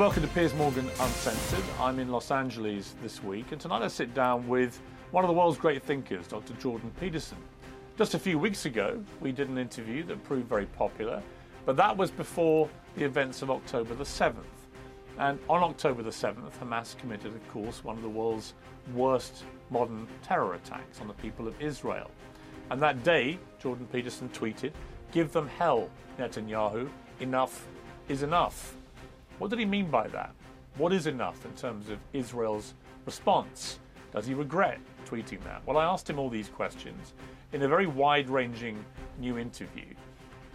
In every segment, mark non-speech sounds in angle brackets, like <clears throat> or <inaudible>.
welcome to Piers Morgan Uncensored. I'm in Los Angeles this week, and tonight I sit down with one of the world's great thinkers, Dr. Jordan Peterson. Just a few weeks ago, we did an interview that proved very popular, but that was before the events of October the 7th. And on October the 7th, Hamas committed, of course, one of the world's worst modern terror attacks on the people of Israel. And that day, Jordan Peterson tweeted, Give them hell, Netanyahu. Enough is enough. What did he mean by that? What is enough in terms of Israel's response? Does he regret tweeting that? Well, I asked him all these questions in a very wide ranging new interview.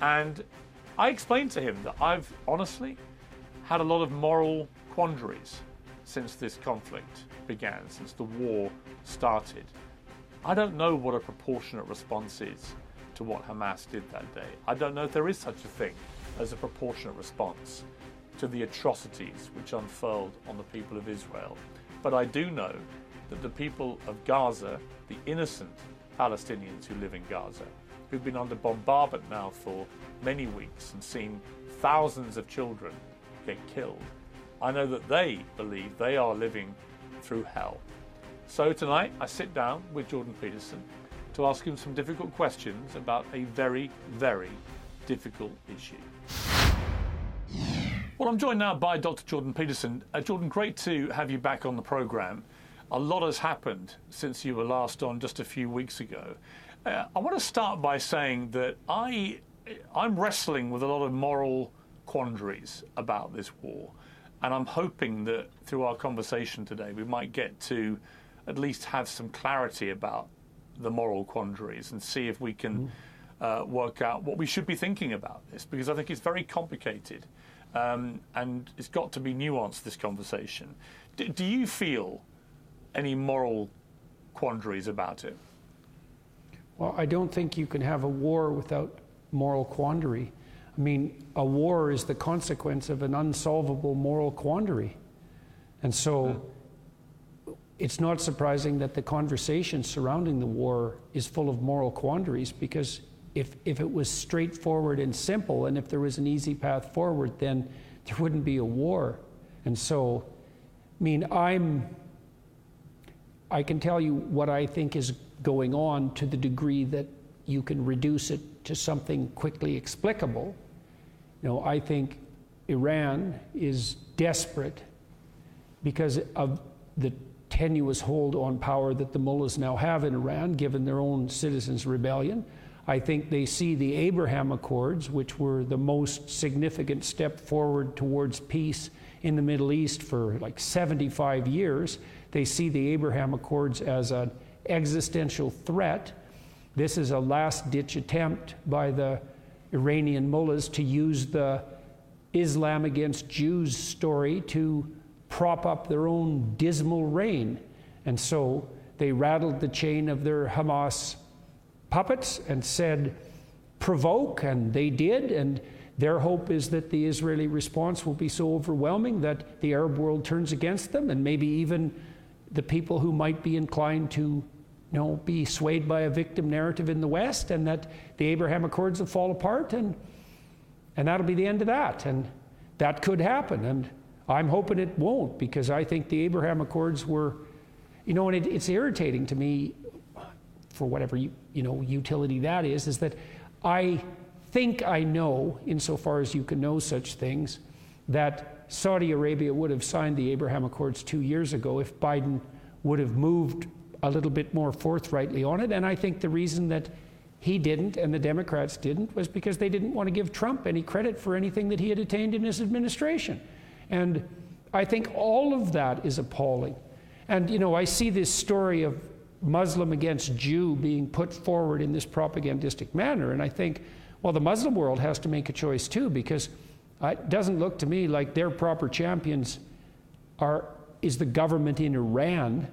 And I explained to him that I've honestly had a lot of moral quandaries since this conflict began, since the war started. I don't know what a proportionate response is to what Hamas did that day. I don't know if there is such a thing as a proportionate response to the atrocities which unfurled on the people of Israel. But I do know that the people of Gaza, the innocent Palestinians who live in Gaza, who've been under bombardment now for many weeks and seen thousands of children get killed, I know that they believe they are living through hell. So tonight I sit down with Jordan Peterson to ask him some difficult questions about a very, very difficult issue. Well, I'm joined now by Dr. Jordan Peterson. Uh, Jordan, great to have you back on the programme. A lot has happened since you were last on just a few weeks ago. Uh, I want to start by saying that I, I'm wrestling with a lot of moral quandaries about this war. And I'm hoping that through our conversation today, we might get to at least have some clarity about the moral quandaries and see if we can uh, work out what we should be thinking about this, because I think it's very complicated. Um, and it's got to be nuanced, this conversation. D- do you feel any moral quandaries about it? Well, I don't think you can have a war without moral quandary. I mean, a war is the consequence of an unsolvable moral quandary. And so it's not surprising that the conversation surrounding the war is full of moral quandaries because if, if it was straightforward and simple, and if there was an easy path forward, then there wouldn't be a war. And so, I mean, I'm, I can tell you what I think is going on to the degree that you can reduce it to something quickly explicable. You know, I think Iran is desperate because of the tenuous hold on power that the mullahs now have in Iran, given their own citizens' rebellion. I think they see the Abraham Accords, which were the most significant step forward towards peace in the Middle East for like 75 years. They see the Abraham Accords as an existential threat. This is a last ditch attempt by the Iranian mullahs to use the Islam against Jews story to prop up their own dismal reign. And so they rattled the chain of their Hamas puppets and said, provoke, and they did. And their hope is that the Israeli response will be so overwhelming that the Arab world turns against them, and maybe even the people who might be inclined to you know, be swayed by a victim narrative in the West, and that the Abraham Accords will fall apart, and, and that'll be the end of that. And that could happen. And I'm hoping it won't, because I think the Abraham Accords were, you know, and it, it's irritating to me for whatever you, you know utility that is, is that I think I know, insofar as you can know such things, that Saudi Arabia would have signed the Abraham Accords two years ago if Biden would have moved a little bit more forthrightly on it. And I think the reason that he didn't and the Democrats didn't was because they didn't want to give Trump any credit for anything that he had attained in his administration. And I think all of that is appalling. And, you know, I see this story of Muslim against Jew being put forward in this propagandistic manner, and I think, well, the Muslim world has to make a choice too, because it doesn't look to me like their proper champions are is the government in Iran,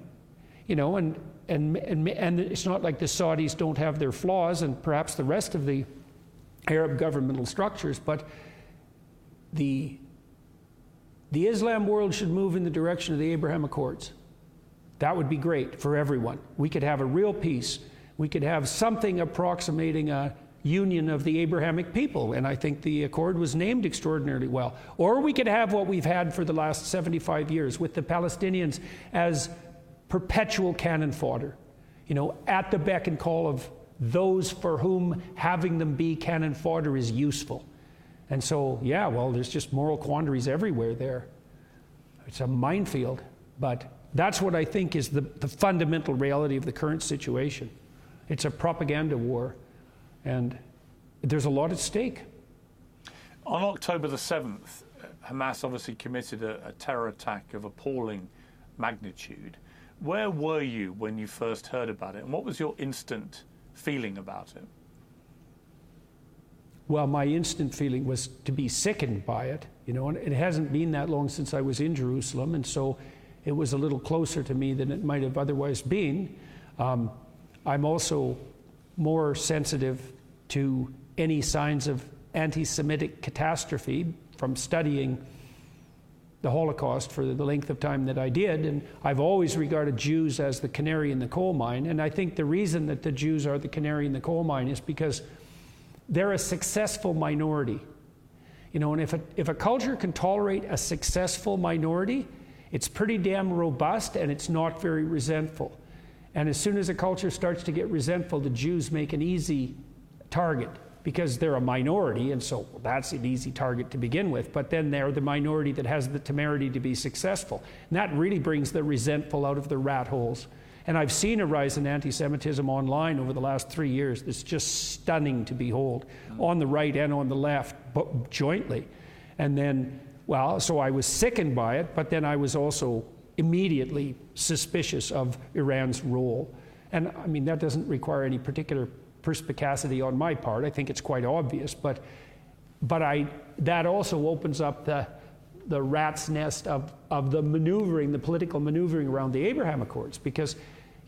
you know, and and, and, and it's not like the Saudis don't have their flaws and perhaps the rest of the Arab governmental structures, but the, the Islam world should move in the direction of the Abraham Accords. That would be great for everyone. We could have a real peace. We could have something approximating a union of the Abrahamic people, and I think the accord was named extraordinarily well. Or we could have what we've had for the last 75 years with the Palestinians as perpetual cannon fodder, you know, at the beck and call of those for whom having them be cannon fodder is useful. And so, yeah, well, there's just moral quandaries everywhere there. It's a minefield, but that's what I think is the, the fundamental reality of the current situation. It's a propaganda war, and there's a lot at stake. On October the 7th, Hamas obviously committed a, a terror attack of appalling magnitude. Where were you when you first heard about it, and what was your instant feeling about it? Well, my instant feeling was to be sickened by it, you know, and it hasn't been that long since I was in Jerusalem, and so it was a little closer to me than it might have otherwise been. Um, I'm also more sensitive to any signs of anti Semitic catastrophe from studying the Holocaust for the length of time that I did. And I've always regarded Jews as the canary in the coal mine. And I think the reason that the Jews are the canary in the coal mine is because they're a successful minority. You know, and if a, if a culture can tolerate a successful minority, it's pretty damn robust and it's not very resentful. And as soon as a culture starts to get resentful, the Jews make an easy target because they're a minority, and so that's an easy target to begin with. But then they're the minority that has the temerity to be successful. And that really brings the resentful out of the rat holes. And I've seen a rise in anti Semitism online over the last three years that's just stunning to behold, on the right and on the left, but jointly. And then, well, so I was sickened by it, but then I was also immediately suspicious of Iran's role. And I mean, that doesn't require any particular perspicacity on my part. I think it's quite obvious, but but I that also opens up the the rat's nest of, of the maneuvering, the political maneuvering around the Abraham Accords, because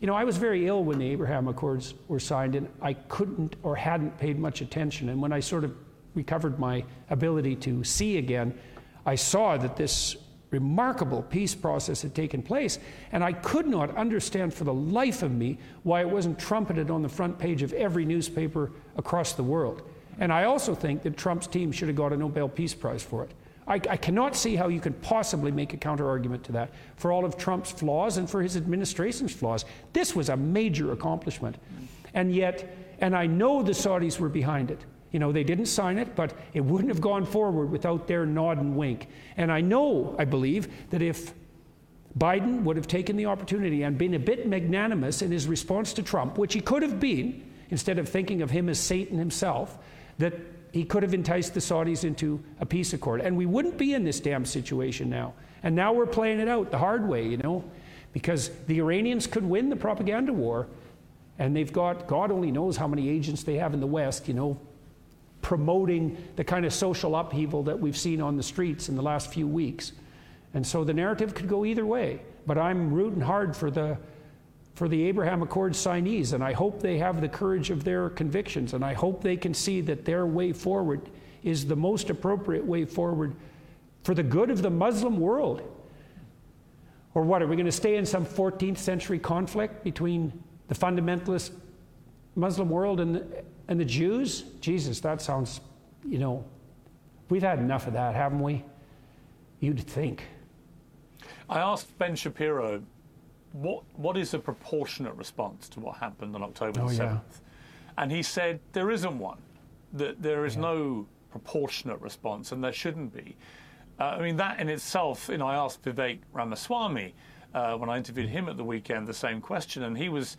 you know I was very ill when the Abraham Accords were signed, and I couldn't or hadn't paid much attention. And when I sort of recovered my ability to see again, I saw that this remarkable peace process had taken place, and I could not understand for the life of me why it wasn't trumpeted on the front page of every newspaper across the world. And I also think that Trump's team should have got a Nobel Peace Prize for it. I, I cannot see how you could possibly make a counterargument to that for all of Trump's flaws and for his administration's flaws. This was a major accomplishment. And yet, and I know the Saudis were behind it. You know, they didn't sign it, but it wouldn't have gone forward without their nod and wink. And I know, I believe, that if Biden would have taken the opportunity and been a bit magnanimous in his response to Trump, which he could have been, instead of thinking of him as Satan himself, that he could have enticed the Saudis into a peace accord. And we wouldn't be in this damn situation now. And now we're playing it out the hard way, you know, because the Iranians could win the propaganda war. And they've got, God only knows how many agents they have in the West, you know, promoting the kind of social upheaval that we've seen on the streets in the last few weeks. And so the narrative could go either way. But I'm rooting hard for the for the Abraham Accords signees, and I hope they have the courage of their convictions, and I hope they can see that their way forward is the most appropriate way forward for the good of the Muslim world. Or what, are we going to stay in some 14th century conflict between the fundamentalist Muslim world and the, and the Jews, Jesus, that sounds, you know, we've had enough of that, haven't we? You'd think. I asked Ben Shapiro, what, what is a proportionate response to what happened on October oh, 7th? Yeah. And he said there isn't one, that there is yeah. no proportionate response, and there shouldn't be. Uh, I mean, that in itself, you know, I asked Vivek Ramaswamy, uh, when I interviewed him at the weekend the same question, and he was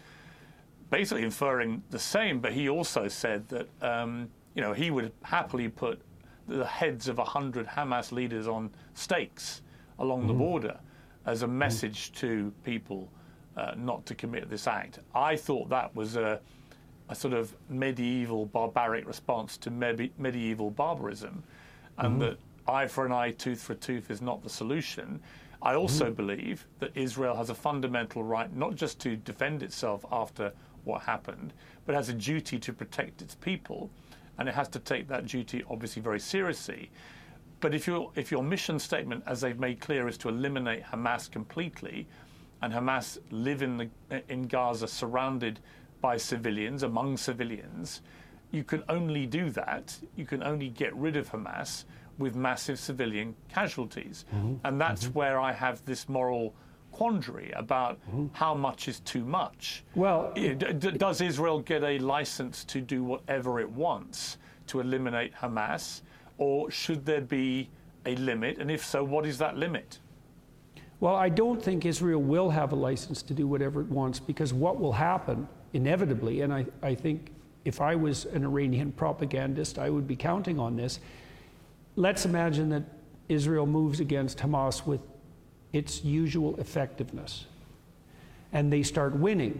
basically inferring the same, but he also said that um, you know he would happily put the heads of hundred Hamas leaders on stakes along mm-hmm. the border as a message mm-hmm. to people uh, not to commit this act. I thought that was a, a sort of medieval barbaric response to me- medieval barbarism, and mm-hmm. that eye for an eye, tooth for a tooth is not the solution. I also mm-hmm. believe that Israel has a fundamental right not just to defend itself after what happened, but has a duty to protect its people, and it has to take that duty obviously very seriously. But if your if your mission statement, as they've made clear, is to eliminate Hamas completely, and Hamas live in the in Gaza surrounded by civilians, among civilians, you can only do that. You can only get rid of Hamas with massive civilian casualties, mm-hmm. and that's mm-hmm. where I have this moral quandary about mm-hmm. how much is too much. Well, d- does Israel get a license to do whatever it wants to eliminate Hamas, or should there be a limit? And if so, what is that limit? Well, I don't think Israel will have a license to do whatever it wants because what will happen inevitably, and I, I think if I was an Iranian propagandist, I would be counting on this. Let's imagine that Israel moves against Hamas with its usual effectiveness. And they start winning,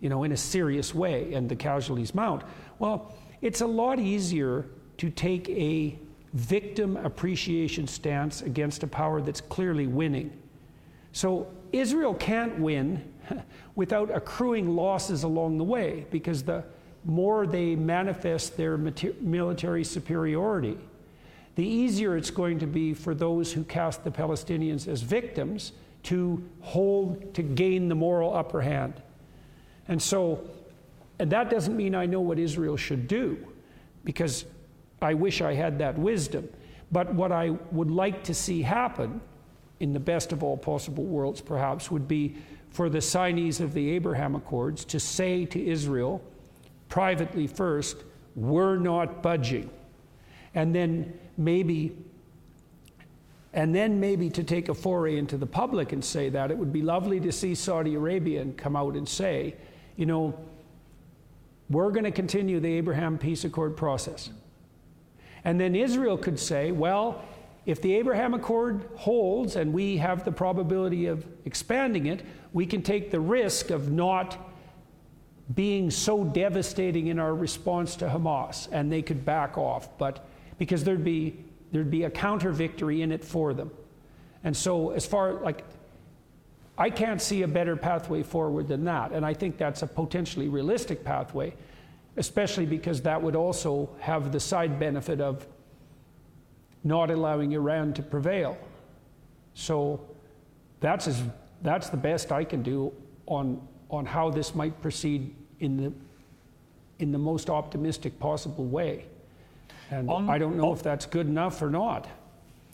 you know, in a serious way, and the casualties mount. Well, it's a lot easier to take a victim appreciation stance against a power that's clearly winning. So Israel can't win <laughs> without accruing losses along the way because the more they manifest their military superiority, the easier it's going to be for those who cast the Palestinians as victims to hold, to gain the moral upper hand. And so, and that doesn't mean I know what Israel should do, because I wish I had that wisdom. But what I would like to see happen, in the best of all possible worlds perhaps, would be for the signees of the Abraham Accords to say to Israel, privately first, we're not budging. And then maybe and then maybe to take a foray into the public and say that it would be lovely to see Saudi Arabia come out and say, you know, we're going to continue the Abraham peace accord process. And then Israel could say, well, if the Abraham Accord holds and we have the probability of expanding it, we can take the risk of not being so devastating in our response to Hamas, and they could back off. But because there'd be there'd be a counter victory in it for them. And so as far like I can't see a better pathway forward than that. And I think that's a potentially realistic pathway, especially because that would also have the side benefit of not allowing Iran to prevail. So that's as that's the best I can do on on how this might proceed in the in the most optimistic possible way. And on, I don't know on, if that's good enough or not.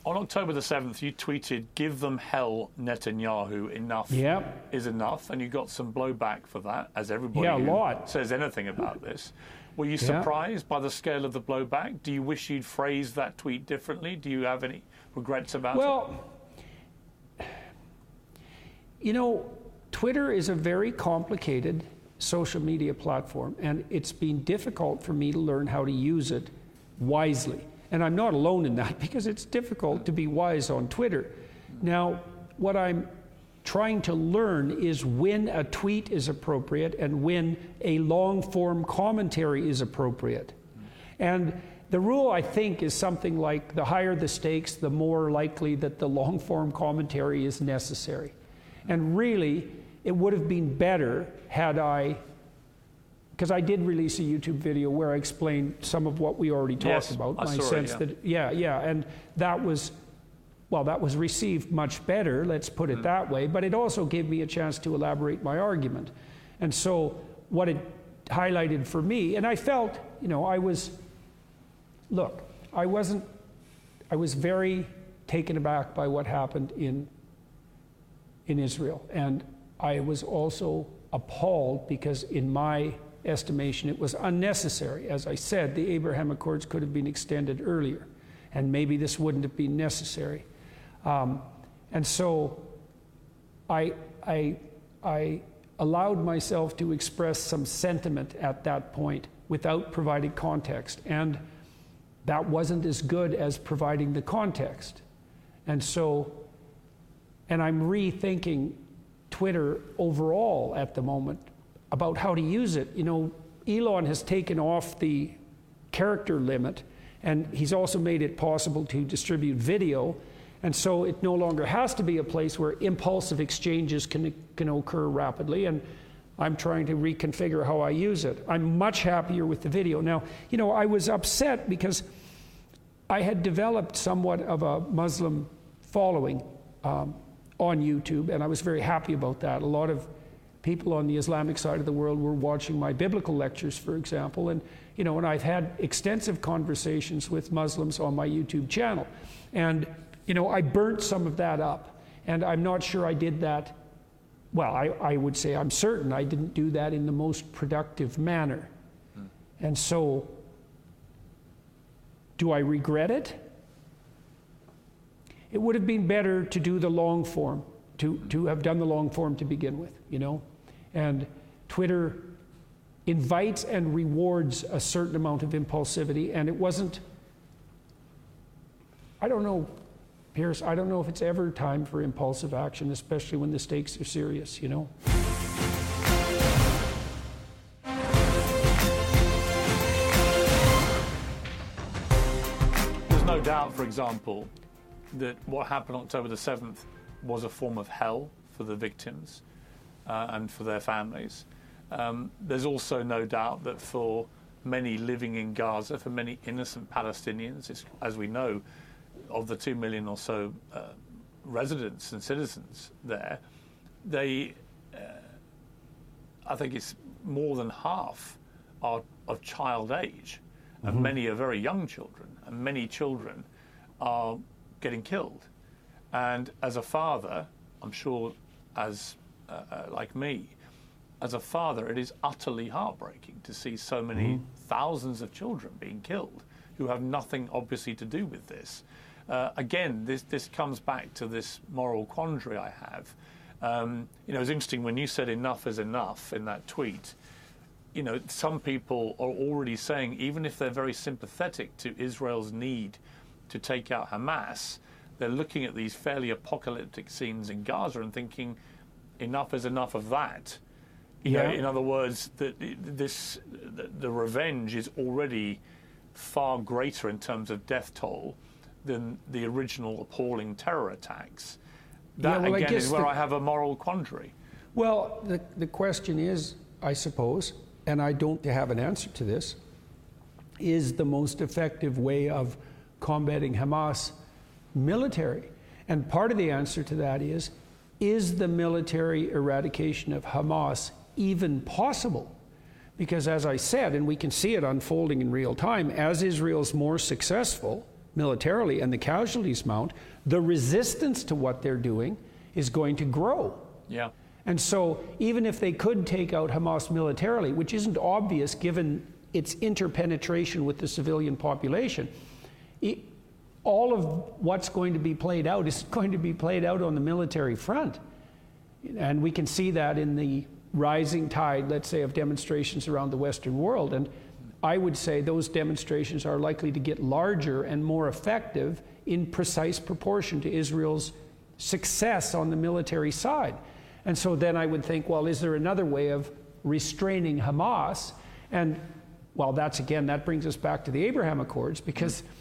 On October the 7th, you tweeted, Give them hell, Netanyahu. Enough yep. is enough. And you got some blowback for that, as everybody yeah, a lot. says anything about this. Were you surprised by the scale of the blowback? Do you wish you'd phrased that tweet differently? Do you have any regrets about well, it? Well, you know, Twitter is a very complicated social media platform, and it's been difficult for me to learn how to use it wisely. And I'm not alone in that <laughs> because it's difficult to be wise on Twitter. Now, what I'm trying to learn is when a tweet is appropriate and when a long form commentary is appropriate. And the rule, I think, is something like the higher the stakes, the more likely that the long form commentary is necessary. And really, it would have been better had I because I did release a YouTube video where I explained some of what we already talked yes, about. My sense it, yeah. that yeah, yeah, and that was well, that was received much better, let's put it mm. that way, but it also gave me a chance to elaborate my argument. And so what it highlighted for me, and I felt, you know, I was look, I wasn't I was very taken aback by what happened in in Israel. And I was also appalled because in my estimation, it was unnecessary. As I said, the Abraham Accords could have been extended earlier, and maybe this wouldn't have been necessary. Um, and so I, I, I allowed myself to express some sentiment at that point without providing context. And that wasn't as good as providing the context. And so, and I'm rethinking Twitter overall at the moment about how to use it. You know, Elon has taken off the character limit, and he's also made it possible to distribute video. And so it no longer has to be a place where impulsive exchanges can, can occur rapidly. And I'm trying to reconfigure how I use it. I'm much happier with the video. Now, you know, I was upset because I had developed somewhat of a Muslim following um, on YouTube, and I was very happy about that. A lot of people on the Islamic side of the world were watching my biblical lectures, for example, and you know, and I've had extensive conversations with Muslims on my YouTube channel, and you know, I burnt some of that up, and I'm not sure I did that. Well, I, I would say I'm certain I didn't do that in the most productive manner, hmm. and so. Do I regret it? It would have been better to do the long form, to, to have done the long form to begin with, you know? And Twitter invites and rewards a certain amount of impulsivity, and it wasn't. I don't know, Piers, I don't know if it's ever time for impulsive action, especially when the stakes are serious, you know? There's no doubt, for example, that what happened October the 7th was a form of hell for the victims and for their families. Um, there's also no doubt that for many living in Gaza, for many innocent Palestinians, as we know, of the two million or so uh, residents and citizens there, they, uh, I think it's more than half are of child age, mm-hmm. and many are very young children, and many children are getting killed. And as a father, I'm sure as uh, uh, like me, as a father, it is utterly heartbreaking to see so many mm-hmm. thousands of children being killed who have nothing obviously to do with this. Uh, again, this, this comes back to this moral quandary I have. Um, you know, it's interesting when you said enough is enough in that tweet. You know, some people are already saying, even if they're very sympathetic to Israel's need to take out Hamas, they're looking at these fairly apocalyptic scenes in Gaza and thinking, enough is enough of that. You yeah. know, in other words, that this the, the, revenge is already far greater in terms of death toll than the original appalling terror attacks. That yeah, well, again is where the, I have a moral quandary. Well, the, the question is, I suppose, and I don't have an answer to this, is the most effective way of combating Hamas military? And part of the answer to that is is the military eradication of Hamas even possible? Because, as I said, and we can see it unfolding in real time, as Israel's more successful militarily and the casualties mount, the resistance to what they're doing is going to grow. Yeah. And so, even if they could take out Hamas militarily, which isn't obvious given its interpenetration with the civilian population, all of what's going to be played out is <laughs> going to be played out on the military front. And we can see that in the rising tide, let's say, of demonstrations around the Western world. And I would say those demonstrations are likely to get larger and more effective in precise proportion to Israel's success on the military side. And so then I would think, well, is there another way of restraining Hamas? And well, that's again, that brings us back to the Abraham Accords because. Mm-hmm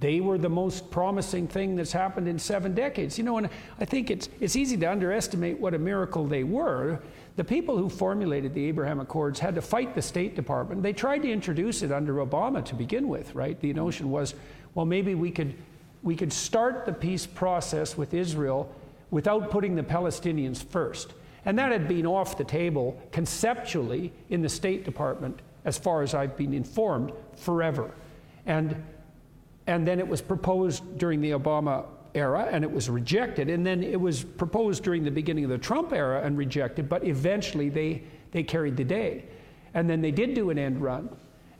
they were the most promising thing that's happened in seven decades. You know, and I think it's, it's easy to underestimate what a miracle they were. The people who formulated the Abraham Accords had to fight the State Department. They tried to introduce it under Obama to begin with, right? The notion was, well, maybe we could, we could start the peace process with Israel without putting the Palestinians first. And that had been off the table conceptually in the State Department, as far as I've been informed, forever. And and then it was proposed during the Obama era and it was rejected. And then it was proposed during the beginning of the Trump era and rejected, but eventually they, they carried the day. And then they did do an end run.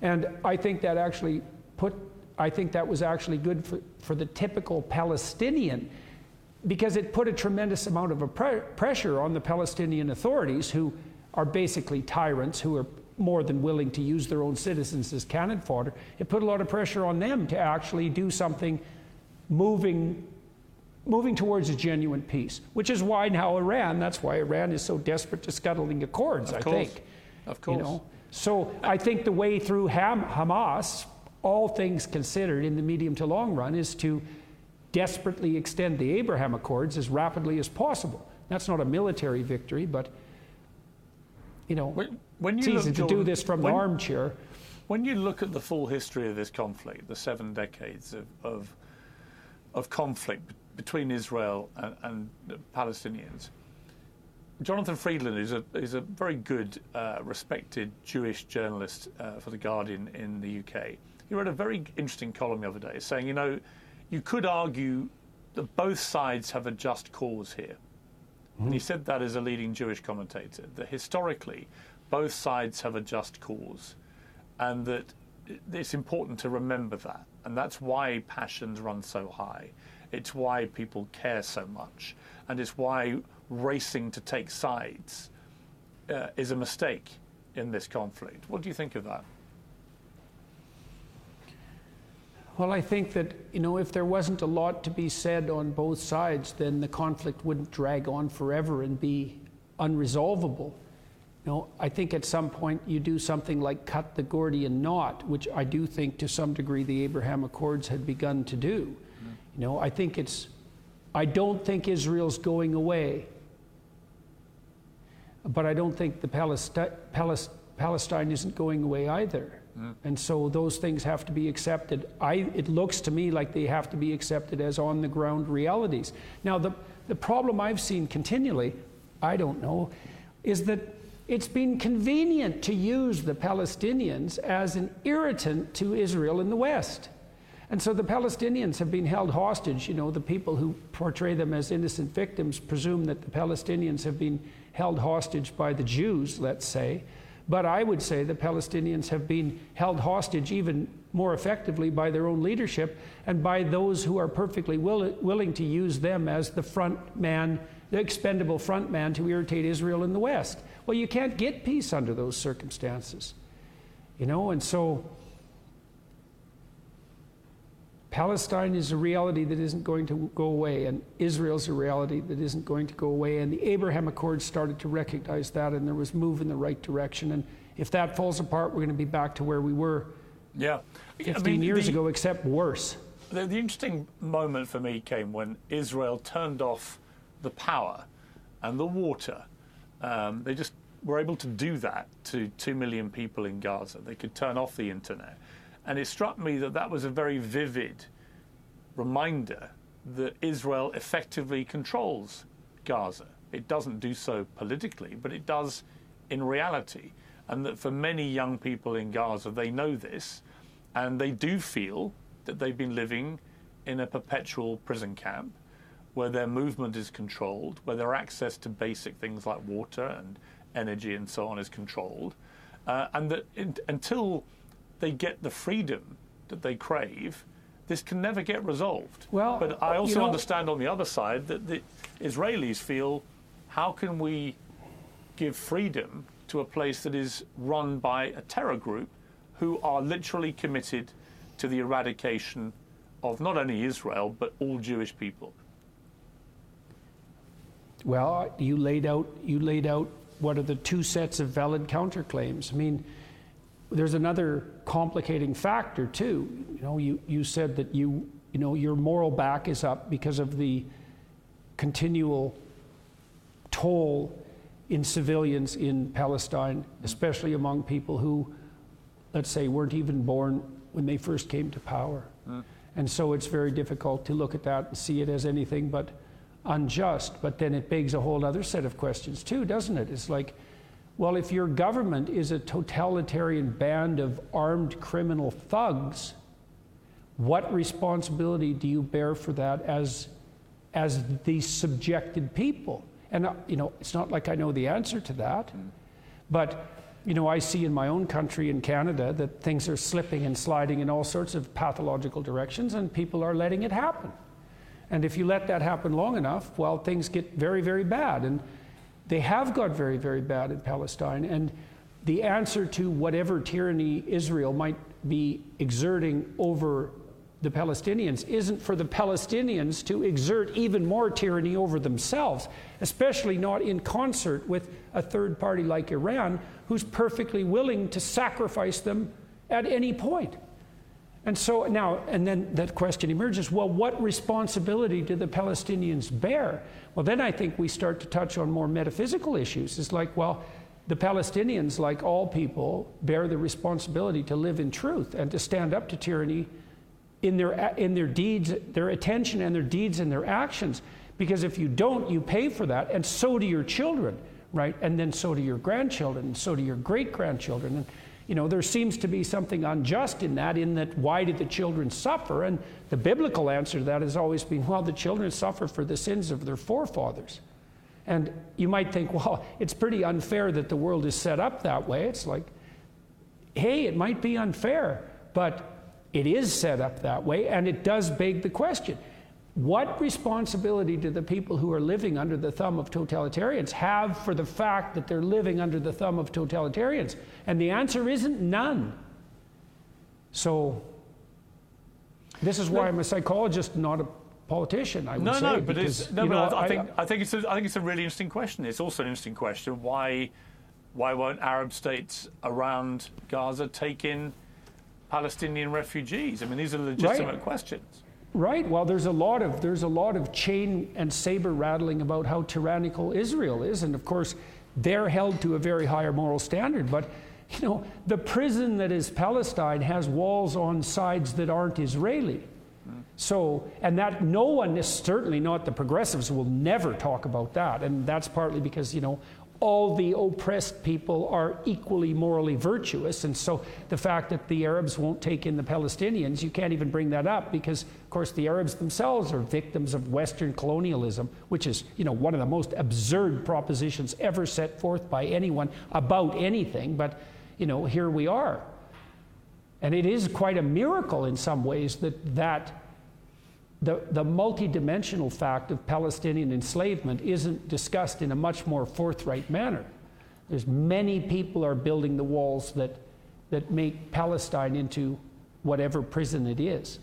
And I think that actually put, I think that was actually good for, for the typical Palestinian. because it put a tremendous amount of pre- pressure on the Palestinian authorities, who are basically tyrants who are more than willing to use their own citizens as cannon fodder. It put a lot of pressure on them to actually do something moving moving towards a genuine peace, which is why now Iran, that's why Iran is so desperate to scuttling accords, of I course. think. Of course. You know? So I think the way through Ham- Hamas, all things considered in the medium to long run, is to desperately extend the Abraham Accords as rapidly as possible. That's not a military victory, but you know, When, when it's you easy look, to do this from when, the armchair. When you look at the full history of this conflict, the seven decades of, of, of conflict between Israel and, and Palestinians, Jonathan Freedland is a, is a very good, uh, respected Jewish journalist uh, for The Guardian in the UK. He wrote a very interesting column the other day saying, you know, you could argue that both sides have a just cause here. And he said that as a leading Jewish commentator, that historically both sides have a just cause, and that it's important to remember that. And that's why passions run so high. It's why people care so much. And it's why racing to take sides uh, is a mistake in this conflict. What do you think of that? Well, I think that, you know, if there wasn't a lot to be said on both sides, then the conflict wouldn't drag on forever and be unresolvable. You know, I think at some point you do something like cut the Gordian knot, which I do think to some degree the Abraham Accords had begun to do. Mm-hmm. You know, I think it's, I don't think Israel's going away, but I don't think the Palesti- Palis- Palestine isn't going away either. Mm-hmm. And so those things have to be accepted. I, it looks to me like they have to be accepted as on the ground realities. Now, the, the problem I've seen continually, I don't know, is that it's been convenient to use the Palestinians as an irritant to Israel in the West. And so the Palestinians have been held hostage. You know, the people who portray them as innocent victims presume that the Palestinians have been held hostage by the Jews, let's say. But I would say the Palestinians have been held hostage even more effectively by their own leadership and by those who are perfectly will, willing to use them as the front man, the expendable front man to irritate Israel in the West. Well, you can't get peace under those circumstances. You know, and so Palestine is a reality that isn't going to go away, and Israel's a reality that isn't going to go away. And the Abraham Accords started to recognize that, and there was move in the right direction. And if that falls apart, we're going to be back to where we were Yeah. 15 I mean, years the- ago, except worse. The, the interesting moment for me came when Israel turned off the power and the water. Um, they just were able to do that to two million people in Gaza. They could turn off the internet. And it struck me that that was a very vivid reminder that Israel effectively controls Gaza. It doesn't do so politically, but it does in reality. And that for many young people in Gaza, they know this, and they do feel that they've been living in a perpetual prison camp where their movement is controlled, where their access to basic things like water and energy and so on is controlled, uh, and that in, until they get the freedom that they crave, this can never get resolved. Well, but I you also know- understand on the other side that the Israelis feel, how can we give freedom to a place that is run by a terror group who are literally committed to the eradication of not only Israel but all Jewish people? Well, you laid out you laid out what are the two sets of valid counterclaims. I mean, there's another complicating factor too. You know, you, you said that you you know your moral back is up because of the continual toll in civilians in Palestine, especially among people who, let's say, weren't even born when they first came to power. Mm. And so it's very difficult to look at that and see it as anything but unjust. But then it begs a whole other set of questions, too, doesn't it? It's like, well, if your government is a totalitarian band of armed criminal thugs, what responsibility do you bear for that as, as the subjected people? And, uh, you know, it's not like I know the answer to that, but, you know, I see in my own country in Canada that things are slipping and sliding in all sorts of pathological directions, and people are letting it happen. And if you let that happen long enough, well, things get very, very bad. And they have got very, very bad in Palestine. And the answer to whatever tyranny Israel might be exerting over the Palestinians isn't for the Palestinians to exert even more tyranny over themselves, especially not in concert with a third party like Iran, who's perfectly willing to sacrifice them at any point. And so now, and then that question emerges well, what responsibility do the Palestinians bear? Well, then I think we start to touch on more metaphysical issues. It's like, well, the Palestinians, like all people, bear the responsibility to live in truth and to stand up to tyranny in their, in their deeds, their attention and their deeds and their actions. Because if you don't, you pay for that, and so do your children, right? And then so do your grandchildren, and so do your great grandchildren. You know, there seems to be something unjust in that, in that why did the children suffer? And the biblical answer to that has always been, well, the children suffer for the sins of their forefathers. And you might think, <laughs> well, it's pretty unfair that the world is set up that way. It's like, hey, it might be unfair, but it is set up that way, and it does beg the question what responsibility do the people who are living under the thumb of totalitarians have for the fact that they're living under the thumb of totalitarians? And the answer isn't none. So, this is why I'm a psychologist, not a politician. I would no, say. no, but because, it's, no, but know, I, I think I think it's a, I think it's a really interesting question. It's also an interesting question why why won't Arab states around Gaza take in Palestinian refugees? I mean, these are legitimate Right. questions. Right. Well, there's a lot of there's a lot of chain and saber rattling about how tyrannical Israel is, and of course, they're held to a very higher moral standard. But you know, the prison that is Palestine has walls on sides that aren't Israeli. So, and that no one is certainly not the progressives will never talk about that, and that's partly because you know all the oppressed people are equally morally virtuous, and so the fact that the Arabs won't take in the Palestinians, you can't even bring that up because, of course, the Arabs themselves are victims of Western colonialism, which is you know one of the most absurd propositions ever set forth by anyone about anything. But you know here we are, and it is quite a miracle in some ways that that the, the multidimensional fact of Palestinian enslavement isn't discussed in a much more forthright manner. There's many people are building the walls that, that make Palestine into whatever prison it is.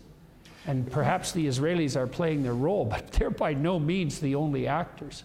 And perhaps the Israelis are playing their role, <laughs> but they're by no means the only actors.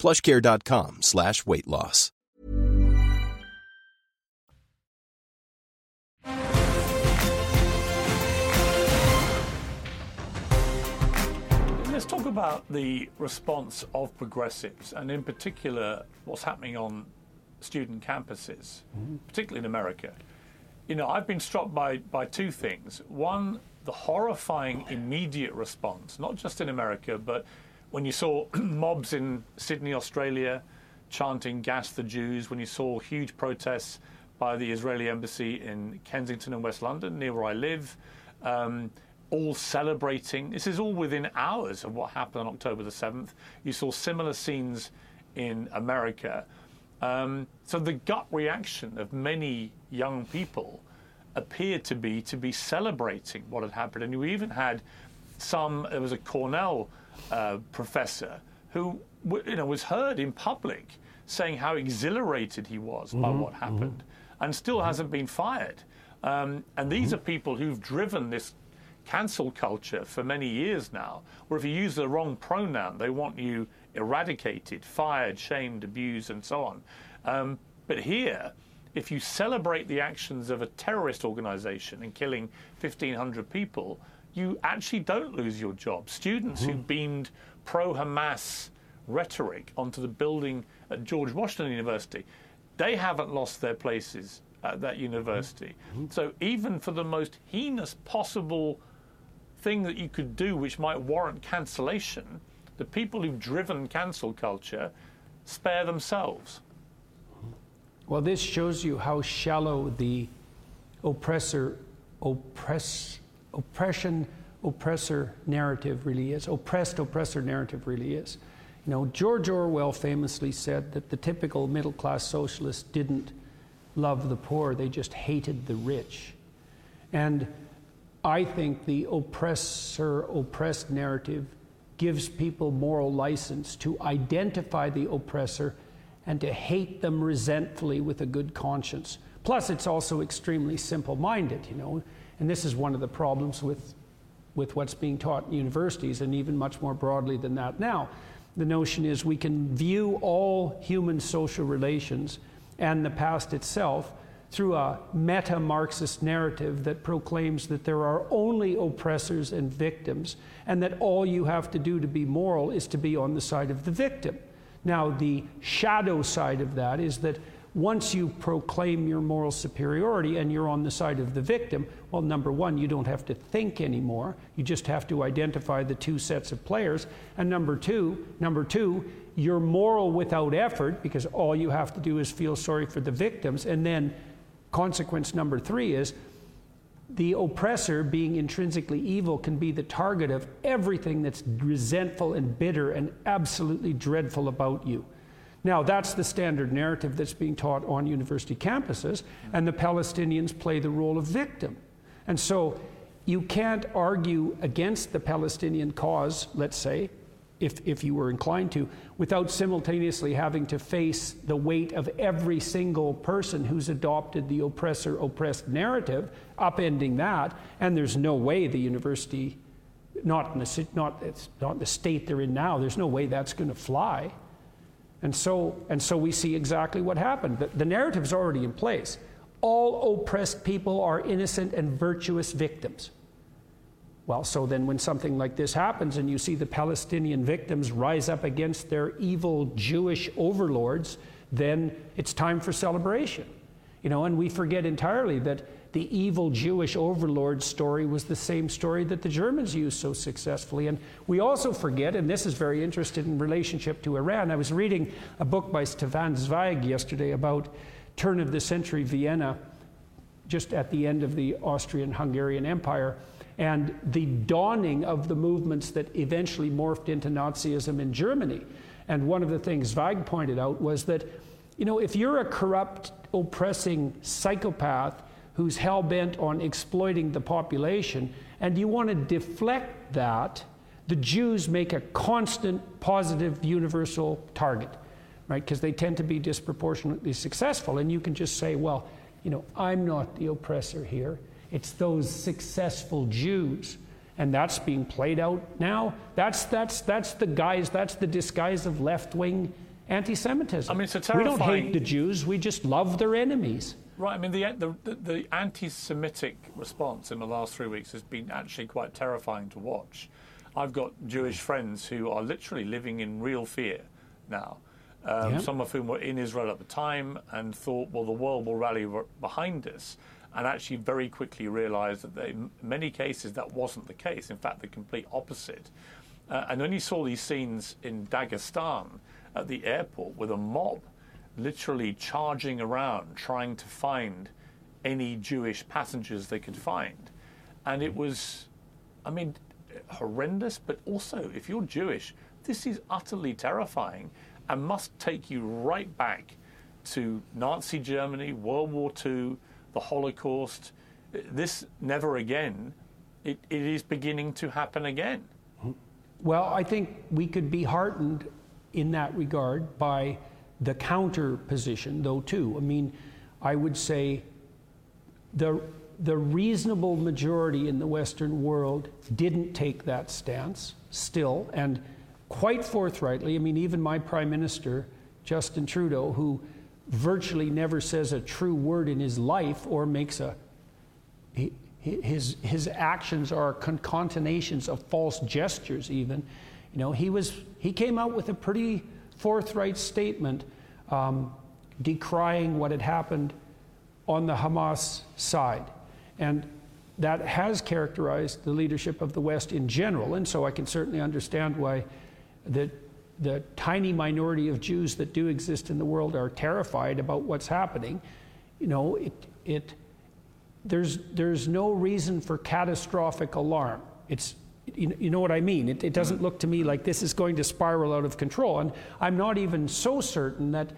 plushcare.com slash weight loss. Let's talk about the response of progressives, and in particular, what's happening on student campuses, mm-hmm. particularly in America. you know, I've been struck by, by two things. One, the horrifying immediate response, not just in America, but when you saw <clears throat> mobs in Sydney, Australia, chanting "Gas the Jews," when you saw huge protests by the Israeli embassy in Kensington and West London, near where I live, um, all celebrating. This is all within hours of what happened on October the 7th. You saw similar scenes in America. Um, so the gut reaction of many young people appeared to be to be celebrating what had happened, and you even had some. There was a Cornell uh, professor who you know was heard in public saying how exhilarated he was mm-hmm, by what happened, mm-hmm. and still mm-hmm. hasn't been fired. Um, and these mm-hmm. are people who've driven this cancel culture for many years now, where if you use the wrong pronoun, they want you eradicated, fired, shamed, abused, and so on. Um, but here, if you celebrate the actions of a terrorist organization and killing 1,500 people, you actually don't lose your job. Students mm-hmm. who beamed pro Hamas rhetoric onto the building at George Washington University, they haven't lost their places at that university. Mm-hmm. So even for the most heinous possible thing that you could do which might warrant cancellation, the people who've driven cancel culture spare themselves. Well, this shows you how shallow the oppressor, oppress, oppression, oppressor narrative really is. Oppressed oppressor narrative really is. You know, George Orwell famously said that the typical middle class socialist didn't love the poor, they just hated the rich. And I think the oppressor oppressed narrative gives people moral license to identify the oppressor and to hate them resentfully with a good conscience. Plus, it's also extremely simple minded, you know, and this is one of the problems with, with what's being taught in universities and even much more broadly than that now. The notion is we can view all human social relations and the past itself through a meta Marxist narrative that proclaims that there are only oppressors and victims, and that all you have to do to be moral is to be on the side of the victim. Now, the shadow side of that is that once you proclaim your moral superiority and you're on the side of the victim, well, number one, you don't have to think anymore. You just have to identify the two sets of players. And number two, number two, you're moral without effort because all you have to do is feel sorry for the victims. And then consequence number three is the oppressor, being intrinsically evil, can be the target of everything that's resentful and bitter and absolutely dreadful about you. Now, that's the standard narrative that's being taught on university campuses, and the Palestinians play the role of victim. And so you can't argue against the Palestinian cause, let's say, if, if you were inclined to, without simultaneously having to face the weight of every single person who's adopted the oppressor oppressed narrative, upending that. And there's no way the university, not in the, not, not the state they're in now, there's no way that's going to fly. And so, and so we see exactly what happened. The, the narrative's already in place. All oppressed people are innocent and virtuous victims. Well, so then when something like this happens and you see the Palestinian victims rise up against their evil Jewish overlords, then it's time for celebration. You know, and we forget entirely that the evil Jewish overlord story was the same story that the Germans used so successfully. And we also forget, and this is very interesting in relationship to Iran. I was reading a book by Stefan Zweig yesterday about turn of the century Vienna, just at the end of the Austrian Hungarian Empire and the dawning of the movements that eventually morphed into Nazism in Germany. And one of the things Zweig pointed out was that, you know, if you're a corrupt, oppressing psychopath who's hell bent on exploiting the population, and you want to deflect that, the Jews make a constant, positive, universal target, right? Because they tend to be disproportionately successful. And you can just say, well, you know, I'm not the oppressor here. It's those successful Jews. And that's being played out now. That's, that's, that's the guise, that's the disguise of left wing anti Semitism. I mean, it's a terrifying... We don't hate the Jews, we just love their enemies. Right. I mean, the, the, the anti Semitic response in the last three weeks has been actually quite terrifying to watch. I've got Jewish friends who are literally living in real fear now. Um, Some of whom were in Israel at the time and thought, well, the world will rally behind us. and actually very quickly realized that they, in many cases that wasn't the case. In fact, the complete opposite. Uh, and then you saw these scenes in Dagestan at the airport with a mob literally charging around trying to find any Jewish passengers they could find. And it was, I mean, horrendous, but also, if you're Jewish, this is utterly terrifying and must take you right back to Nazi Germany, World War II, the Holocaust. This never again, it, it is beginning to happen again. Well, I think we could be heartened in that regard by the counter position, though, too. I mean, I would say the, the reasonable majority in the Western world didn't take that stance still, and quite forthrightly. I mean, even my Prime Minister, Justin Trudeau, who virtually never says a true word in his life or makes a he, his his actions are concatenations of false gestures even you know he was he came out with a pretty forthright statement um, decrying what had happened on the Hamas side and that has characterized the leadership of the West in general and so I can certainly understand why the the tiny minority of Jews that do exist in the world are terrified about what's happening, you know, it, it, there's, there's no reason for catastrophic alarm. It's, you, you know what I mean? It, it doesn't mm-hmm. look to me like this is going to spiral out of control. And I'm not even so certain that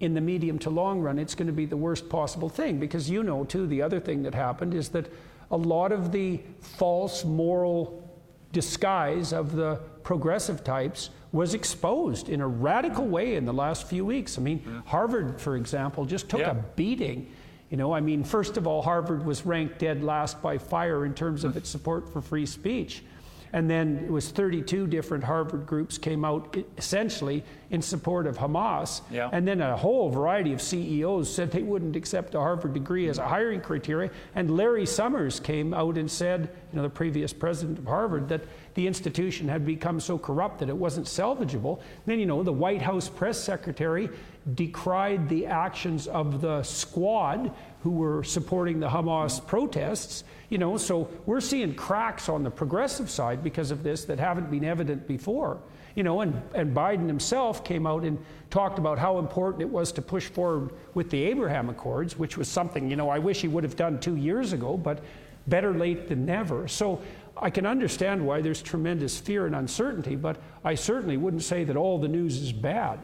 in the medium to long run it's going to be the worst possible thing. Because you know, too, the other thing that happened is that a lot of the false moral disguise of the progressive types was exposed in a radical way in the last few weeks. I mean, yeah. Harvard, for example, just took yeah. a beating. You know, I mean, first of all, Harvard was ranked dead last by FIRE in terms of mm. its support for free speech. And then it was 32 different Harvard groups came out essentially in support of Hamas. Yeah. And then a whole variety of CEOs said they wouldn't accept a Harvard degree as a hiring criteria. And Larry Summers came out and said, you know, the previous president of Harvard, that the institution had become so corrupt that it wasn't salvageable. Then, you know, the White House press secretary decried the actions of the squad who were supporting the Hamas protests. You know, so we're seeing cracks on the progressive side because of this that haven't been evident before. You know, and, and Biden himself came out and talked about how important it was to push forward with the Abraham Accords, which was something, you know, I wish he would have done two years ago, but better late than never. So I can understand why there's tremendous fear and uncertainty, but I certainly wouldn't say that all the news is bad.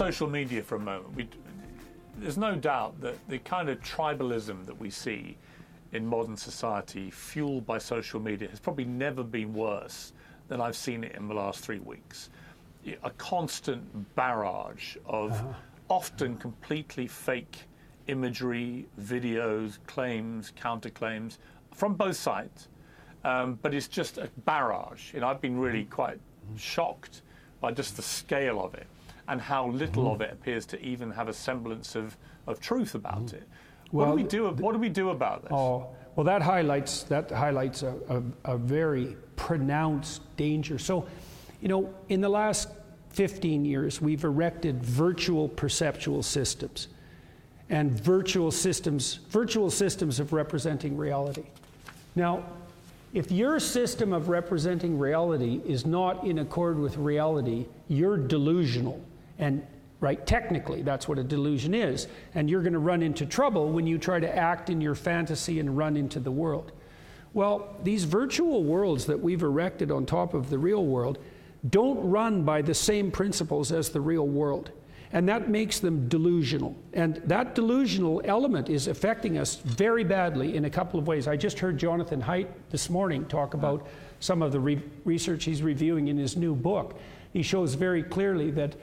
Social media for a moment. We, there's no doubt that the kind of tribalism that we see in modern society, fueled by social media, has probably never been worse than I've seen it in the last three weeks a constant barrage of uh-huh. often completely fake imagery, videos, claims, counterclaims from both sides. Um, but it's just a barrage. You know, I've been really mm-hmm. quite shocked by just the scale of it and how little mm-hmm. of it appears to even have a semblance of, of truth about mm-hmm. it. What well, do we do? What do we do about this? Oh, well, that highlights that highlights a, a, a very pronounced danger. So you know, in the last 15 years, we've erected virtual perceptual systems and virtual systems, virtual systems of representing reality. Now, if your system of representing reality is not in accord with reality, you're delusional. And right, technically, that's what a delusion is. And you're going to run into trouble when you try to act in your fantasy and run into the world. Well, these virtual worlds that we've erected on top of the real world don't run by the same principles as the real world. And that makes them delusional. And that delusional element is affecting us very badly in a couple of ways. I just heard Jonathan Haidt this morning talk about some of the re- research he's reviewing in his new book. He shows very clearly that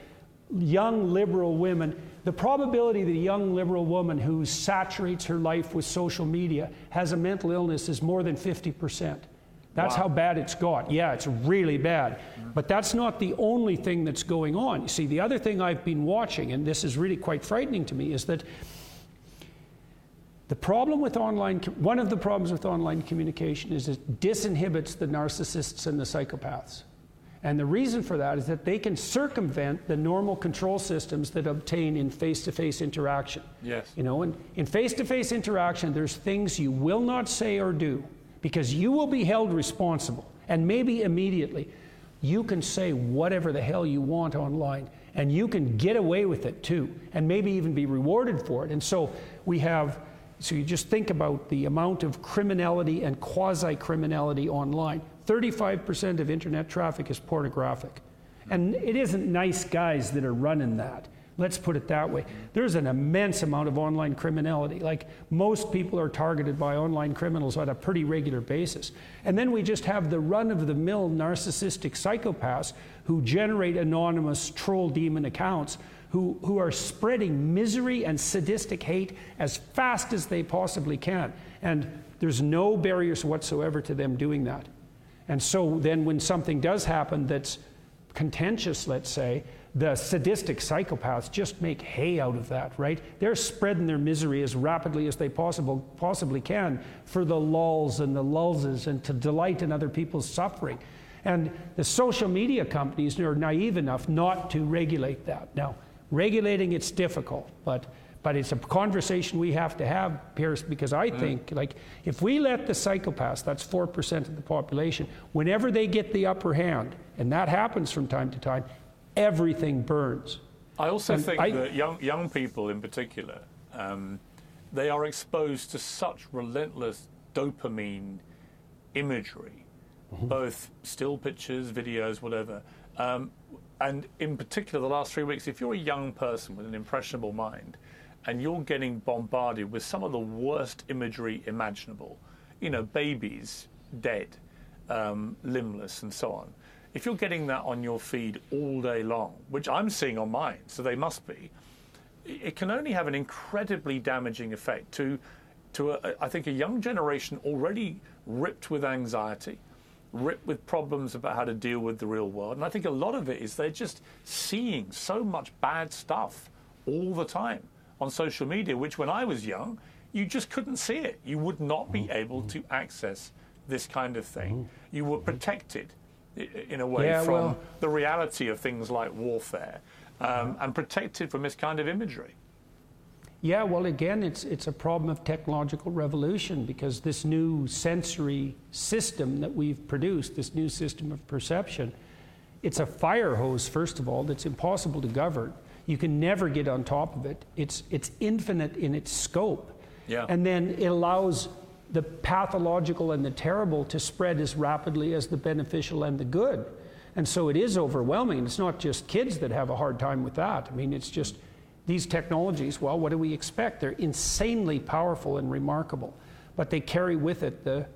young liberal women, the probability that a young liberal woman who saturates her life with social media has a mental illness is more than 50 percent. That's wow. how bad it's got. Yeah, it's really bad. Mm-hmm. But that's not the only thing that's going on. You see, the other thing I've been watching, and this is really quite frightening to me, is that the problem with online, one of the problems with online communication is it disinhibits the narcissists and the psychopaths. And the reason for that is that they can circumvent the normal control systems that obtain in face-to-face interaction. Yes. You know, and in face-to-face interaction, there's things you will not say or do because you will be held responsible, and maybe immediately. You can say whatever the hell you want online, and you can get away with it too, and maybe even be rewarded for it. And so we have so you just think about the amount of criminality and quasi criminality online. 35% of internet traffic is pornographic. And it isn't nice guys that are running that. Let's put it that way. There's an immense amount of online criminality. Like most people are targeted by online criminals on a pretty regular basis. And then we just have the run of the mill narcissistic psychopaths who generate anonymous troll demon accounts who, who are spreading misery and sadistic hate as fast as they possibly can. And there's no barriers whatsoever to them doing that. And so then when something does happen that's contentious, let's say, the sadistic psychopaths just make hay out of that, right? They're spreading their misery as rapidly as they possible, possibly can for the lulls and the lulzes and to delight in other people's suffering. And the social media companies are naive enough not to regulate that. Now, Regulating it's difficult, but but it's a conversation we have to have, Piers, because I mm. think like if we let the psychopaths, that's four percent of the population, whenever they get the upper hand, and that happens from time to time, everything burns. I also and think I, that young young people in particular, um, they are exposed to such relentless dopamine imagery, mm-hmm. both still pictures, videos, whatever. Um, and in particular, the last three weeks, if you're a young person with an impressionable mind and you're getting bombarded with some of the worst imagery imaginable, you know, babies dead, um, limbless, and so on. If you're getting that on your feed all day long, which I'm seeing on mine, so they must be, it can only have an incredibly damaging effect to, to a, I think, a young generation already ripped with anxiety, ripped with problems about how to deal with the real world. And I think a lot of it is they're just seeing so much bad stuff all the time on social media, which when I was young, you just couldn't see it. You would not be mm-hmm. able to access this kind of thing. Mm-hmm. You were mm-hmm. protected in a way yeah, from well, the reality of things like warfare um, and protected from this kind of imagery. Yeah, well, again, it's, it's a problem of technological revolution because this new sensory system that we've produced, this new system of perception, it's a fire hose, first of all, that's impossible to govern. You can never get on top of it. It's, it's infinite in its scope. Yeah. And then it allows the pathological and the terrible to spread as rapidly as the beneficial and the good. And so it is overwhelming. It's not just kids that have a hard time with that. I mean, it's just these technologies, well, what do we expect? They're insanely powerful and remarkable, but they carry with it the,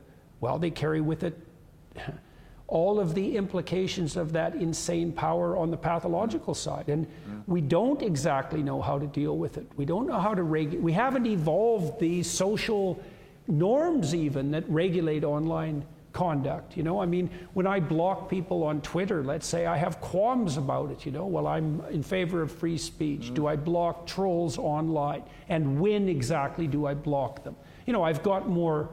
well, they carry with it <laughs> all of the implications of that insane power on the pathological side. And we don't exactly know how to deal with it. We don't know how to regulate. We haven't evolved the social norms even that regulate online conduct. You know, I mean, when I block people on Twitter, let's say I have qualms about it. You know, well, I'm in favor of free speech. Mm-hmm. Do I block trolls online? And when exactly do I block them? You know, I've got more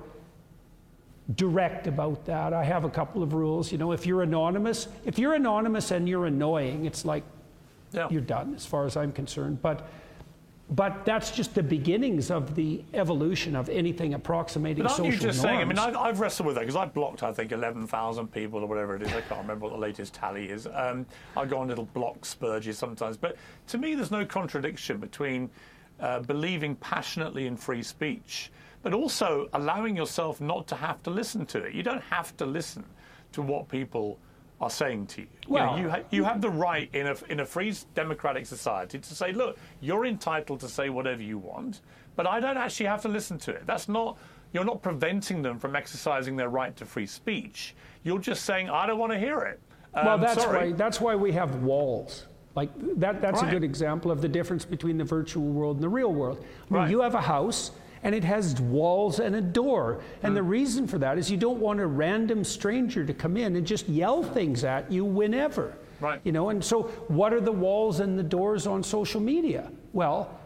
direct about that. I have a couple of rules. You know, if you're anonymous, if you're anonymous and you're annoying, it's like yeah. you're done as far as I'm concerned. But but that's just the beginnings of the evolution of anything approximating but aren't social you just norms. saying? I mean, I've, I've wrestled with that because I've blocked, I think, 11,000 people or whatever it is. I can't remember what the latest tally is. Um, I go on little block spurges sometimes, but to me, there's no contradiction between uh, believing passionately in free speech, but also allowing yourself not to have to listen to it. You don't have to listen to what people are saying to you. Well, you, know, you, ha- you, have the right in a, in a free democratic society to say, look, you're entitled to say whatever you want, but I don't actually have to listen to it. That's not, you're not preventing them from exercising their right to free speech. You're just saying, I don't want to hear it. Um, well, that's sorry. why, that's why we have walls. Like that, that's right. a good example of the difference between the virtual world and the real world. I mean, right. you have a house and it has walls and a door. And mm. the reason for that is you don't want a random stranger to come in and just yell things at you whenever. Right. You know, and so what are the walls and the doors on social media? Well,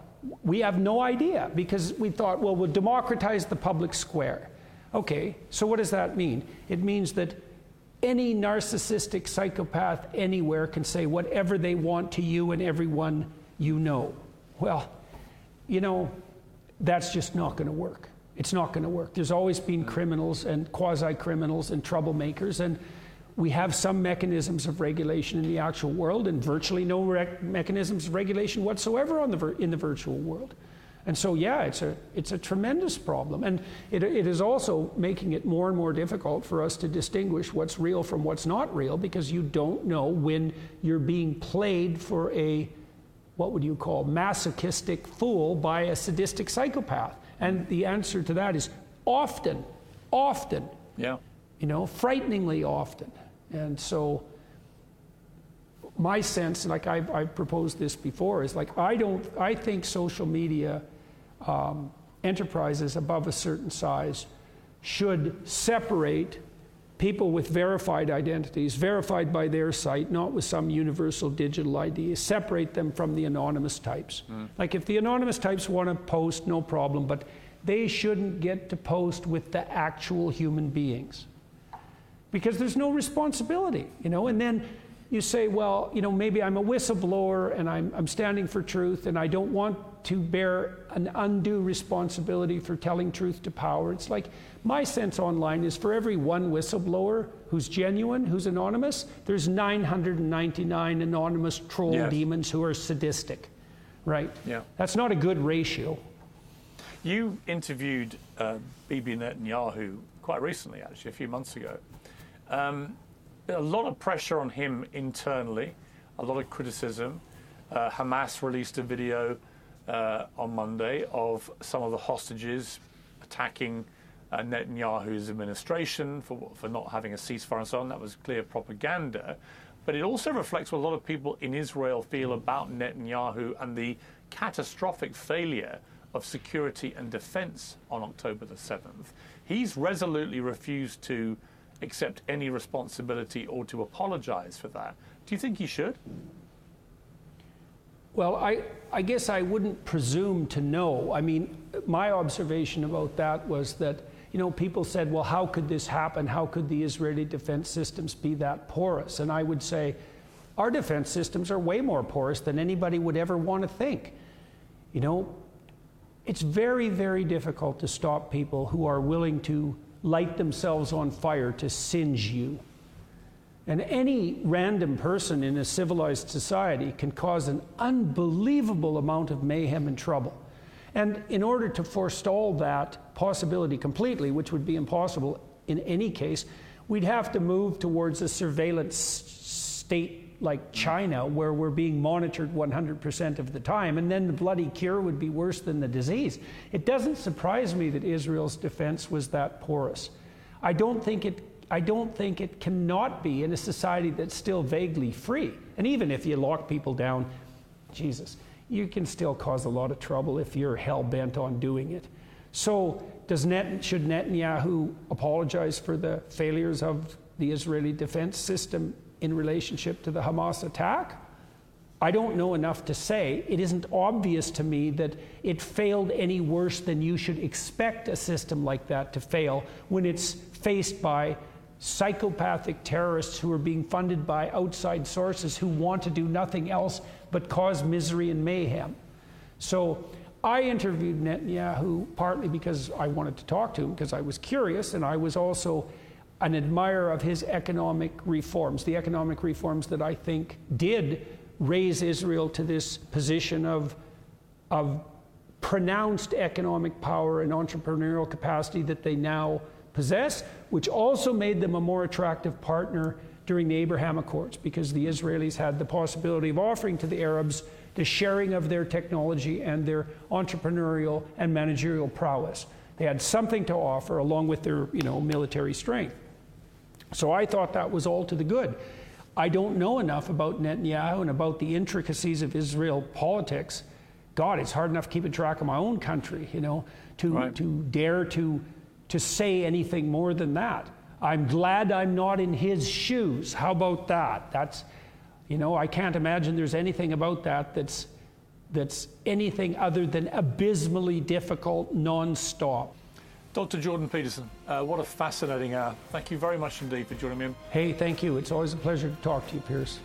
we have no idea because we thought, well, we'll democratize the public square. Okay, so what does that mean? It means that any narcissistic psychopath anywhere can say whatever they want to you and everyone you know. Well, you know, that's just not going to work. It's not going to work. There's always been mm. criminals and quasi criminals and troublemakers, and we have some mechanisms of regulation in the actual world and virtually no rec- mechanisms of regulation whatsoever on the vir- in the virtual world. And so, yeah, it's a, it's a tremendous problem. And it, it is also making it more and more difficult for us to distinguish what's real from what's not real because you don't know when you're being played for a, what would you call, masochistic fool by a sadistic psychopath. And the answer to that is often, often. Yeah. You know, frighteningly often. And so, my sense, like I've, I've proposed this before, is like I don't, I think social media um, enterprises above a certain size should separate people with verified identities, verified by their site, not with some universal digital ID, separate them from the anonymous types. Mm. Like if the anonymous types want to post, no problem, but they shouldn't get to post with the actual human beings because there's no responsibility, you know, and then you say, well, you know, maybe I'm a whistleblower and I'm, I'm standing for truth and I don't want to bear an undue responsibility for telling truth to power. It's like my sense online is for every one whistleblower who's genuine, who's anonymous, there's 999 anonymous troll yes. demons who are sadistic, right? Yeah. That's not a good ratio. You interviewed uh, Bibi Netanyahu quite recently, actually, a few months ago. Um, a lot of pressure on him internally, a lot of criticism. Uh, Hamas released a video on Monday of some of the hostages attacking uh, Netanyahu's administration for, for not having a ceasefire and so on. That was clear propaganda. But it also reflects what a lot of people in Israel feel about Netanyahu and the catastrophic failure of security and defense on October the 7th. He's resolutely refused to accept any responsibility or to apologize for that. Do you think he should? Well, I, I guess I wouldn't presume to know. I mean, my observation about that was that, you know, people said, well, how could this happen? How could the Israeli defense systems be that porous? And I would say, our defense systems are way more porous than anybody would ever want to think. You know, it's very, very difficult to stop people who are willing to light themselves on fire to singe you. And any random person in a civilized society can cause an unbelievable amount of mayhem and trouble. And in order to forestall that possibility completely, which would be impossible in any case, we'd have to move towards a surveillance state like China, where we're being monitored 100% of the time, and then the bloody cure would be worse than the disease. It doesn't surprise me that Israel's defense was that porous. I don't think it. I don't think it cannot be in a society that's still vaguely free. And even if you lock people down, Jesus, you can still cause a lot of trouble if you're hell bent on doing it. So, does Net, should Netanyahu apologize for the failures of the Israeli defense system? in relationship to the Hamas attack? I don't know enough to say. It isn't obvious to me that it failed any worse than you should expect a system like that to fail when it's faced by psychopathic terrorists who are being funded by outside sources who want to do nothing else but cause misery and mayhem. So I interviewed Netanyahu partly because I wanted to talk to him because I was curious and I was also an admirer of his economic reforms, the economic reforms that I think did raise Israel to this position of, of pronounced economic power and entrepreneurial capacity that they now possess, which also made them a more attractive partner during the Abraham Accords because the Israelis had the possibility of offering to the Arabs the sharing of their technology and their entrepreneurial and managerial prowess. They had something to offer along with their you know, military strength. So I thought that was all to the good. I don't know enough about Netanyahu and about the intricacies of Israel politics. God, it's hard enough keeping track of my own country, you know, to, right. to dare to, to say anything more than that. I'm glad I'm not in his shoes. How about that? That's, you know, I can't imagine there's anything about that that's, that's anything other than abysmally difficult nonstop. Dr. Jordan Peterson, uh, what a fascinating hour. Thank you very much indeed for joining me. Hey, thank you. It's always a pleasure to talk to you, Piers.